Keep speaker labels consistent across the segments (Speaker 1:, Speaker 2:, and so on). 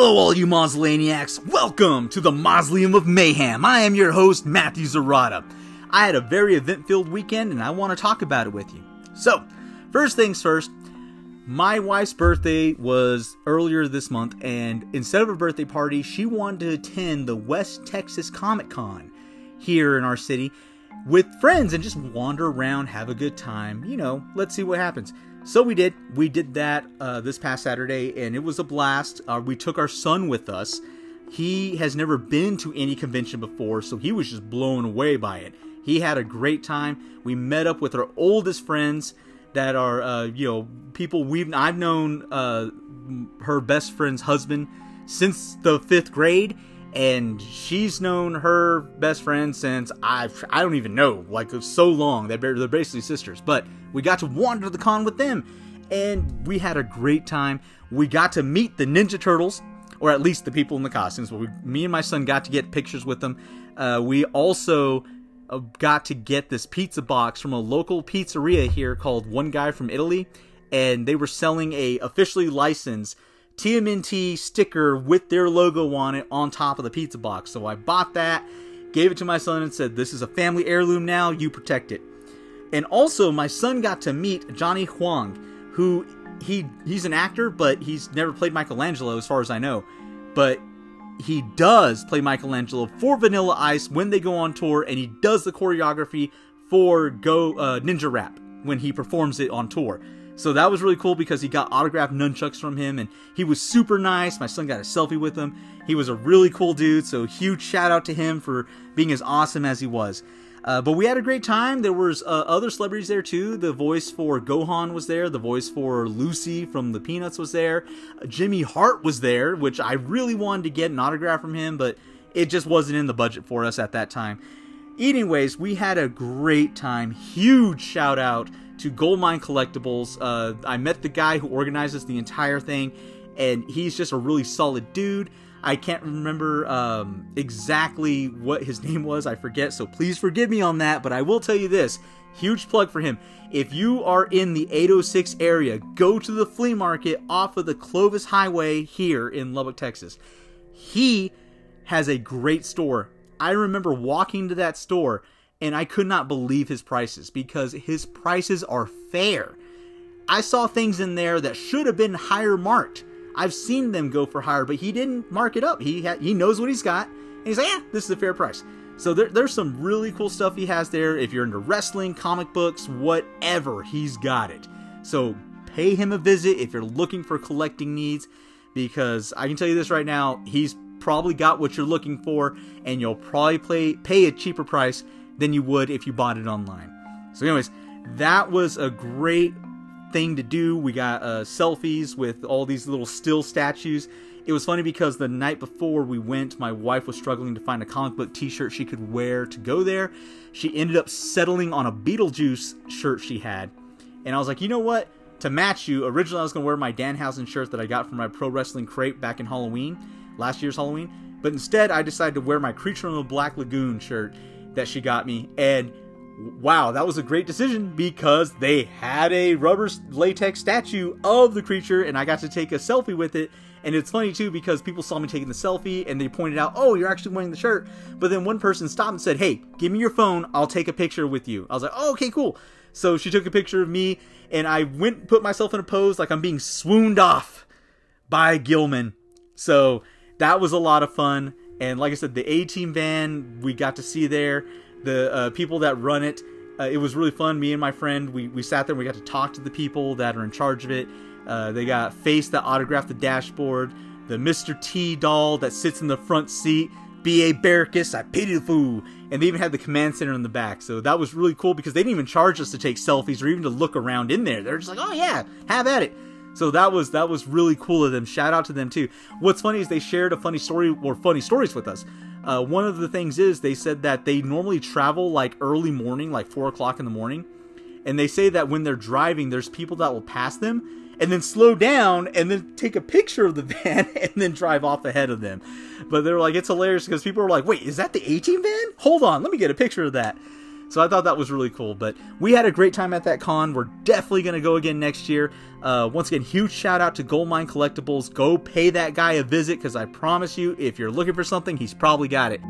Speaker 1: Hello, all you Mausolaniacs! Welcome to the Mausoleum of Mayhem. I am your host, Matthew Zarata. I had a very event filled weekend and I want to talk about it with you. So, first things first, my wife's birthday was earlier this month, and instead of a birthday party, she wanted to attend the West Texas Comic Con here in our city with friends and just wander around, have a good time. You know, let's see what happens. So we did. We did that uh, this past Saturday, and it was a blast. Uh, we took our son with us. He has never been to any convention before, so he was just blown away by it. He had a great time. We met up with our oldest friends that are, uh, you know, people we've I've known uh, her best friend's husband since the fifth grade, and she's known her best friend since I I don't even know like so long. They're they're basically sisters, but we got to wander the con with them, and we had a great time. We got to meet the Ninja Turtles, or at least the people in the costumes. But we, me and my son got to get pictures with them. Uh, we also uh, got to get this pizza box from a local pizzeria here called One Guy from Italy, and they were selling a officially licensed TMNT sticker with their logo on it on top of the pizza box. So I bought that, gave it to my son, and said, "This is a family heirloom now. You protect it." And also, my son got to meet Johnny Huang, who he he's an actor, but he's never played Michelangelo as far as I know. But he does play Michelangelo for Vanilla Ice when they go on tour, and he does the choreography for Go uh, Ninja Rap when he performs it on tour. So that was really cool because he got autographed nunchucks from him, and he was super nice. My son got a selfie with him. He was a really cool dude, so huge shout out to him for being as awesome as he was. Uh, but we had a great time. There was uh, other celebrities there too. The voice for Gohan was there. The voice for Lucy from the Peanuts was there. Jimmy Hart was there, which I really wanted to get an autograph from him, but it just wasn't in the budget for us at that time. Anyways, we had a great time. Huge shout out to Goldmine Collectibles. Uh, I met the guy who organizes the entire thing, and he's just a really solid dude. I can't remember um, exactly what his name was. I forget, so please forgive me on that. But I will tell you this huge plug for him. If you are in the 806 area, go to the flea market off of the Clovis Highway here in Lubbock, Texas. He has a great store. I remember walking to that store and I could not believe his prices because his prices are fair. I saw things in there that should have been higher marked I've seen them go for higher, but he didn't mark it up. He ha- he knows what he's got, and he's like, yeah, this is a fair price. So there, there's some really cool stuff he has there. If you're into wrestling, comic books, whatever, he's got it. So pay him a visit if you're looking for collecting needs, because I can tell you this right now, he's probably got what you're looking for, and you'll probably play, pay a cheaper price than you would if you bought it online. So, anyways, that was a great thing to do. We got uh, selfies with all these little still statues. It was funny because the night before we went, my wife was struggling to find a comic book t shirt she could wear to go there. She ended up settling on a Beetlejuice shirt she had. And I was like, you know what? To match you, originally I was going to wear my Danhausen shirt that I got from my pro wrestling crate back in Halloween, last year's Halloween. But instead, I decided to wear my Creature from the Black Lagoon shirt that she got me. And wow, that was a great decision because they had a rubber latex statue of the creature and I got to take a selfie with it. And it's funny too because people saw me taking the selfie and they pointed out, oh, you're actually wearing the shirt. But then one person stopped and said, hey, give me your phone. I'll take a picture with you. I was like, oh, okay, cool. So she took a picture of me and I went put myself in a pose like I'm being swooned off by Gillman. So that was a lot of fun. And like I said, the A Team van we got to see there the uh, people that run it. Uh, it was really fun. Me and my friend, we, we sat there and we got to talk to the people that are in charge of it. Uh, they got Face that autographed the dashboard, the Mr. T doll that sits in the front seat, B.A. Baracus, I pity the fool. And they even had the command center in the back. So that was really cool because they didn't even charge us to take selfies or even to look around in there. They're just like, oh yeah, have at it. So that was that was really cool of them. Shout out to them too. What's funny is they shared a funny story or funny stories with us. Uh, one of the things is they said that they normally travel like early morning, like four o'clock in the morning, and they say that when they're driving, there's people that will pass them and then slow down and then take a picture of the van and then drive off ahead of them. But they're like, it's hilarious because people are like, wait, is that the A Team van? Hold on, let me get a picture of that. So I thought that was really cool. But we had a great time at that con. We're definitely going to go again next year. Uh, once again, huge shout out to Goldmine Collectibles. Go pay that guy a visit because I promise you, if you're looking for something, he's probably got it.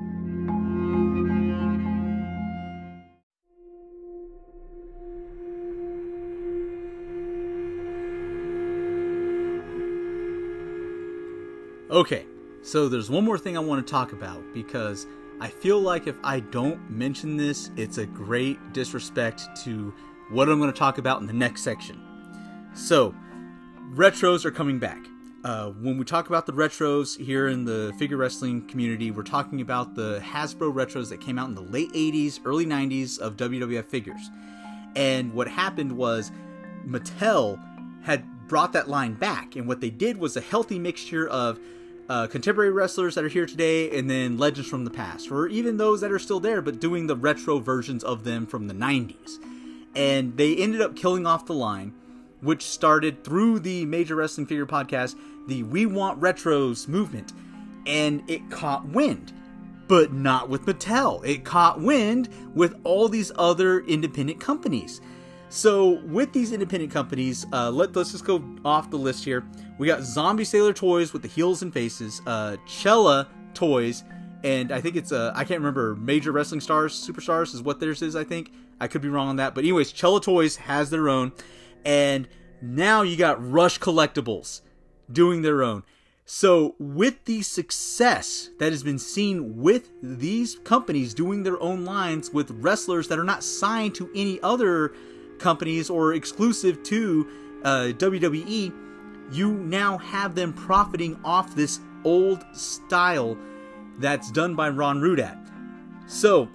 Speaker 1: Okay, so there's one more thing I want to talk about because I feel like if I don't mention this, it's a great disrespect to what I'm going to talk about in the next section. So, retros are coming back. Uh, when we talk about the retros here in the figure wrestling community, we're talking about the Hasbro retros that came out in the late 80s, early 90s of WWF figures. And what happened was Mattel had brought that line back, and what they did was a healthy mixture of uh, contemporary wrestlers that are here today, and then legends from the past, or even those that are still there, but doing the retro versions of them from the 90s. And they ended up killing off the line, which started through the Major Wrestling Figure podcast, the We Want Retros movement, and it caught wind. But not with Mattel. It caught wind with all these other independent companies. So with these independent companies, uh, let, us just go off the list here. We got Zombie Sailor Toys with the heels and faces, uh, Cella Toys, and I think it's uh, I can't remember Major Wrestling Stars Superstars is what theirs is. I think I could be wrong on that, but anyways, Cella Toys has their own, and now you got Rush Collectibles doing their own. So, with the success that has been seen with these companies doing their own lines with wrestlers that are not signed to any other companies or exclusive to uh, WWE, you now have them profiting off this old style that's done by Ron Rudat. So,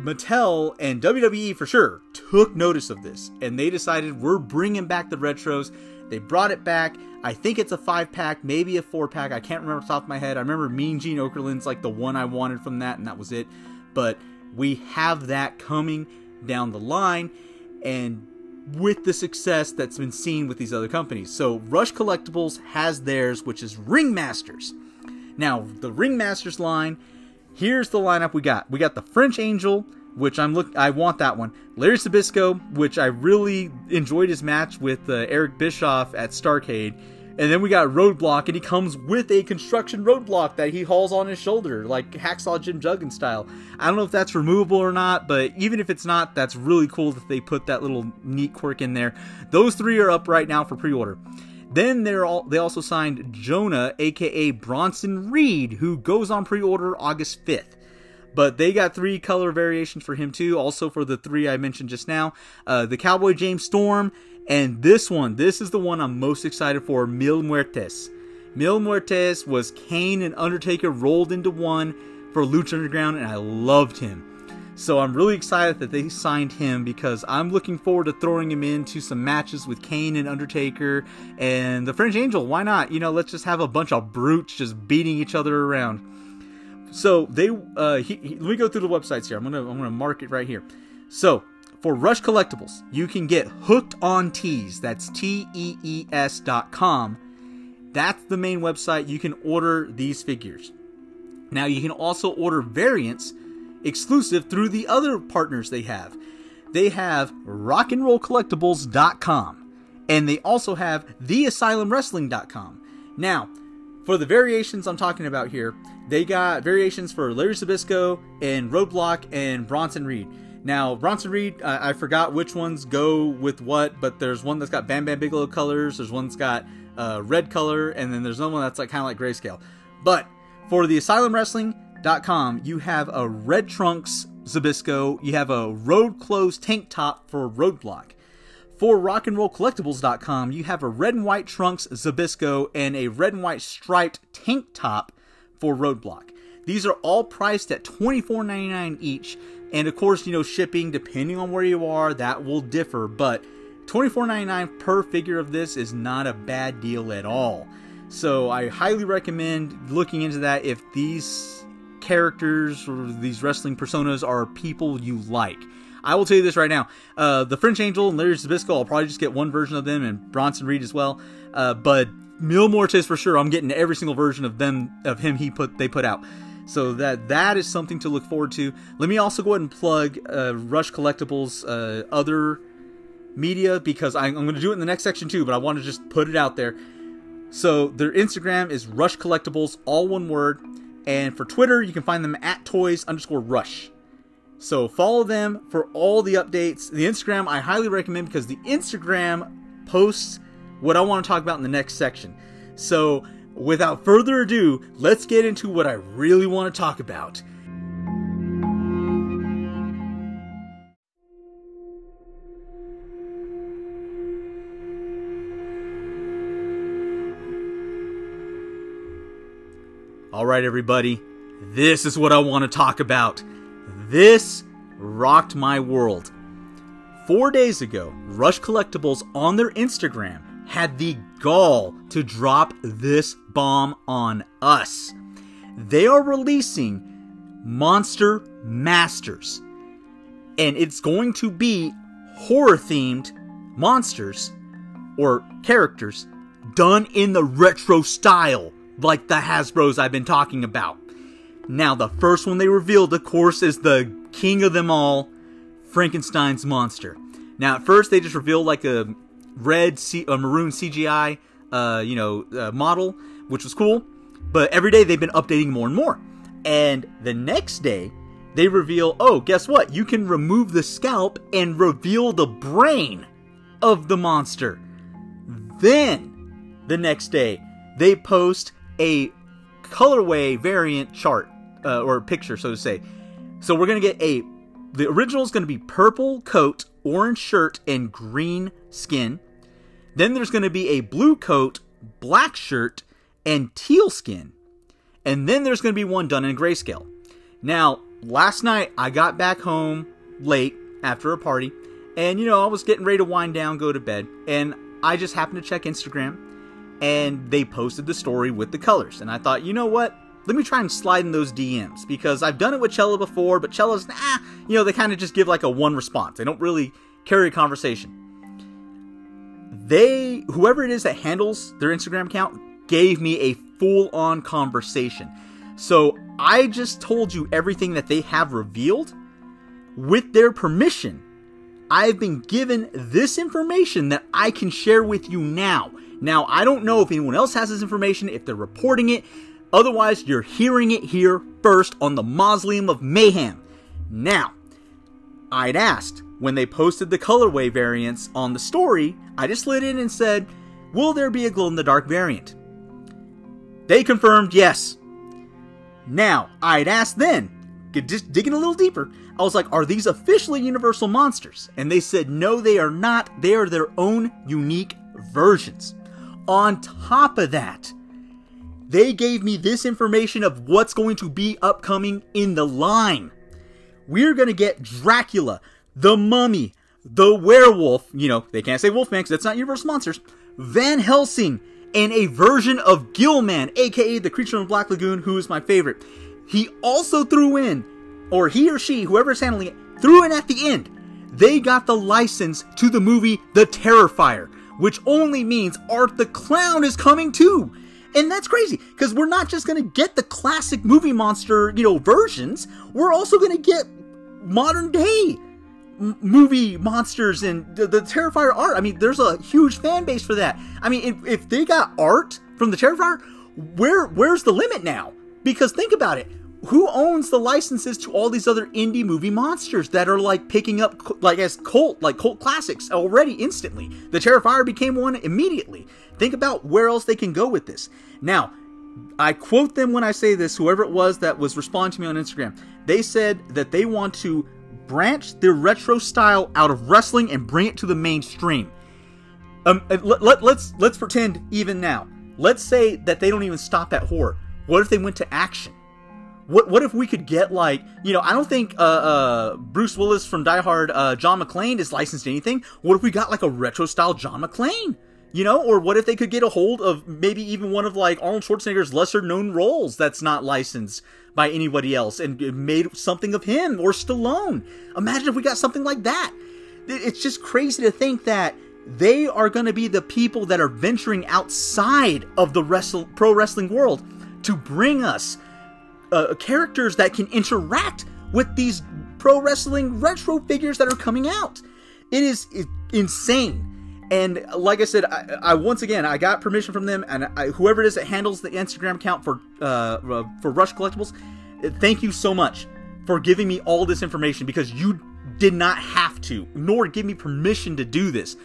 Speaker 1: Mattel and WWE for sure took notice of this and they decided we're bringing back the retros. They brought it back. I think it's a five pack, maybe a four pack. I can't remember off the top of my head. I remember Mean Gene Okerlund's like the one I wanted from that, and that was it. But we have that coming down the line and with the success that's been seen with these other companies. So Rush Collectibles has theirs, which is Ringmasters. Now, the Ringmasters line, here's the lineup we got. We got the French Angel, which I'm look I want that one. Larry Zbyszko, which I really enjoyed his match with uh, Eric Bischoff at Starcade. And then we got Roadblock, and he comes with a construction roadblock that he hauls on his shoulder, like Hacksaw Jim Duggan style. I don't know if that's removable or not, but even if it's not, that's really cool that they put that little neat quirk in there. Those three are up right now for pre-order. Then they're all they also signed Jonah, aka Bronson Reed, who goes on pre-order August 5th. But they got three color variations for him too, also for the three I mentioned just now. Uh, the Cowboy James Storm and this one, this is the one I'm most excited for Mil Muertes. Mil Muertes was Kane and Undertaker rolled into one for Lucha Underground, and I loved him. So I'm really excited that they signed him because I'm looking forward to throwing him into some matches with Kane and Undertaker and the French Angel. Why not? You know, let's just have a bunch of brutes just beating each other around. So they, uh, he, he, let me go through the websites here. I'm gonna, I'm gonna mark it right here. So for Rush Collectibles, you can get Hooked on Tees. That's T E E S dot com. That's the main website. You can order these figures. Now, you can also order variants exclusive through the other partners they have. They have rockandrollcollectibles.com and Roll Collectibles dot com, and they also have theasylumwrestling.com. Now, for the variations I'm talking about here, they got variations for Larry Zbyszko and Roadblock and Bronson Reed. Now, Bronson Reed, I forgot which ones go with what, but there's one that's got Bam Bam Bigelow colors, there's one that's got uh, red color, and then there's another one that's like kind of like grayscale. But for the AsylumWrestling.com, you have a red trunks Zbyszko, you have a road clothes tank top for Roadblock. For rockandrollcollectibles.com, you have a red and white trunks Zbyszko and a red and white striped tank top for Roadblock. These are all priced at $24.99 each, and of course, you know, shipping, depending on where you are, that will differ. But $24.99 per figure of this is not a bad deal at all. So I highly recommend looking into that if these characters or these wrestling personas are people you like. I will tell you this right now: uh, the French Angel and Larry Zbyszko, I'll probably just get one version of them, and Bronson Reed as well. Uh, but Mil Muertes for sure, I'm getting every single version of them of him he put they put out. So that that is something to look forward to. Let me also go ahead and plug uh, Rush Collectibles uh, other media because I, I'm going to do it in the next section too, but I want to just put it out there. So their Instagram is Rush Collectibles, all one word, and for Twitter you can find them at toys underscore rush. So follow them for all the updates. The Instagram I highly recommend because the Instagram posts what I want to talk about in the next section. So without further ado, let's get into what I really want to talk about. All right, everybody, this is what I want to talk about. This rocked my world. Four days ago, Rush Collectibles on their Instagram had the gall to drop this bomb on us. They are releasing Monster Masters, and it's going to be horror themed monsters or characters done in the retro style, like the Hasbro's I've been talking about. Now, the first one they revealed, of course, is the king of them all, Frankenstein's monster. Now, at first, they just revealed like a red, C- a maroon CGI, uh, you know, uh, model, which was cool. But every day they've been updating more and more. And the next day, they reveal, oh, guess what? You can remove the scalp and reveal the brain of the monster. Then, the next day, they post a colorway variant chart uh, or picture, so to say. So we're gonna get a. The original is gonna be purple coat, orange shirt, and green skin. Then there's gonna be a blue coat, black shirt, and teal skin. And then there's gonna be one done in grayscale. Now, last night I got back home late after a party, and you know I was getting ready to wind down, go to bed, and I just happened to check Instagram, and they posted the story with the colors, and I thought, you know what? Let me try and slide in those DMs because I've done it with Cello before, but Cello's nah, you know, they kind of just give like a one response. They don't really carry a conversation. They, whoever it is that handles their Instagram account, gave me a full on conversation. So I just told you everything that they have revealed. With their permission, I've been given this information that I can share with you now. Now, I don't know if anyone else has this information, if they're reporting it. Otherwise, you're hearing it here first on the Mausoleum of Mayhem. Now, I'd asked when they posted the colorway variants on the story, I just slid in and said, Will there be a glow in the dark variant? They confirmed yes. Now, I'd asked then, just digging a little deeper, I was like, Are these officially Universal monsters? And they said, No, they are not. They are their own unique versions. On top of that, they gave me this information of what's going to be upcoming in the line. We're going to get Dracula, the Mummy, the Werewolf, you know, they can't say Wolfman because that's not Universal Monsters, Van Helsing, and a version of Gillman, aka the creature the Black Lagoon, who is my favorite. He also threw in, or he or she, whoever's handling it, threw in at the end. They got the license to the movie The Terrifier, which only means Art the Clown is coming too. And that's crazy because we're not just going to get the classic movie monster, you know, versions. We're also going to get modern day m- movie monsters and the, the Terrifier art. I mean, there's a huge fan base for that. I mean, if, if they got art from the Terrifier, where where's the limit now? Because think about it. Who owns the licenses to all these other indie movie monsters that are like picking up like as cult like cult classics already instantly? The Terrifier became one immediately. Think about where else they can go with this. Now, I quote them when I say this, whoever it was that was responding to me on Instagram. They said that they want to branch their retro style out of wrestling and bring it to the mainstream. Um, let, let, let's let's pretend even now. Let's say that they don't even stop at horror. What if they went to action? What what if we could get like you know I don't think uh, uh, Bruce Willis from Die Hard uh, John McClane is licensed to anything. What if we got like a retro style John McClane? You know, or what if they could get a hold of maybe even one of like Arnold Schwarzenegger's lesser known roles that's not licensed by anybody else and made something of him or Stallone? Imagine if we got something like that. It's just crazy to think that they are going to be the people that are venturing outside of the wrestle, pro wrestling world to bring us uh, characters that can interact with these pro wrestling retro figures that are coming out. It is insane. And like I said, I, I, once again I got permission from them, and I, whoever it is that handles the Instagram account for uh, uh, for Rush Collectibles, thank you so much for giving me all this information because you did not have to, nor give me permission to do this,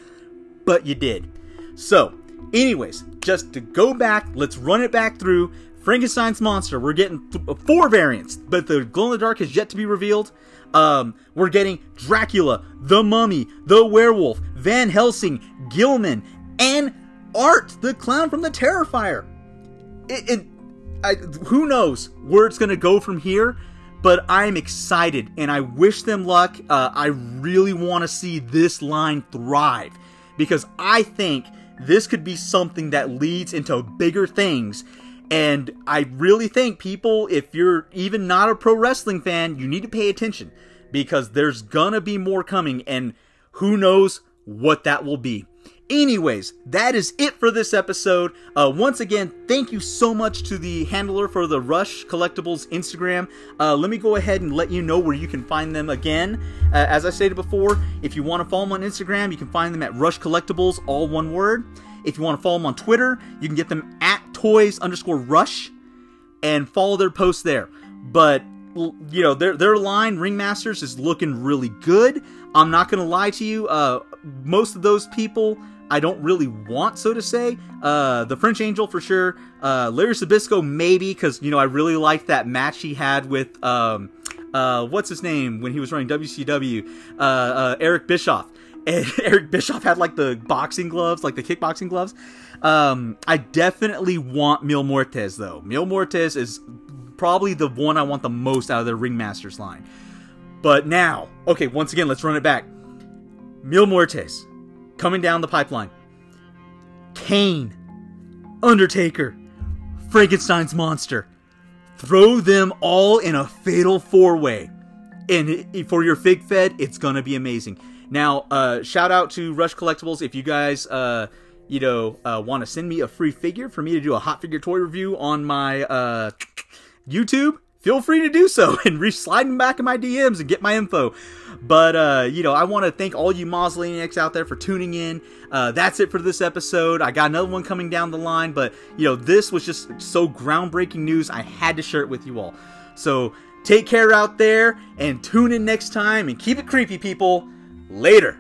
Speaker 1: but you did. So, anyways, just to go back, let's run it back through. Frankenstein's monster. We're getting th- four variants, but the glow in the dark has yet to be revealed. Um, we're getting Dracula, the Mummy, the Werewolf, Van Helsing, Gillman, and Art, the clown from the Terrifier. It, it I, who knows where it's gonna go from here, but I'm excited and I wish them luck. Uh, I really want to see this line thrive because I think this could be something that leads into bigger things. And I really think people, if you're even not a pro wrestling fan, you need to pay attention because there's gonna be more coming, and who knows what that will be. Anyways, that is it for this episode. Uh, once again, thank you so much to the handler for the Rush Collectibles Instagram. Uh, let me go ahead and let you know where you can find them again. Uh, as I stated before, if you want to follow them on Instagram, you can find them at Rush Collectibles, all one word. If you want to follow them on Twitter, you can get them at toys underscore rush and follow their posts there. But you know their their line Ringmasters is looking really good. I'm not gonna lie to you. Uh, most of those people I don't really want, so to say. Uh, the French Angel for sure. Uh, Larry Zbyszko maybe because you know I really liked that match he had with um, uh, what's his name when he was running WCW, uh, uh, Eric Bischoff. And Eric Bischoff had like the boxing gloves, like the kickboxing gloves. Um, I definitely want Mil Muertes though. Mil Muertes is probably the one I want the most out of the Ringmasters line. But now, okay, once again, let's run it back. Mil Muertes coming down the pipeline. Kane, Undertaker, Frankenstein's monster. Throw them all in a fatal four way. And for your Fig Fed, it's going to be amazing. Now, uh, shout out to Rush Collectibles. If you guys, uh, you know, uh, want to send me a free figure for me to do a hot figure toy review on my uh, YouTube, feel free to do so and re them back in my DMs and get my info. But, uh, you know, I want to thank all you Mausolaniacs out there for tuning in. Uh, that's it for this episode. I got another one coming down the line, but, you know, this was just so groundbreaking news. I had to share it with you all. So take care out there and tune in next time and keep it creepy, people. Later.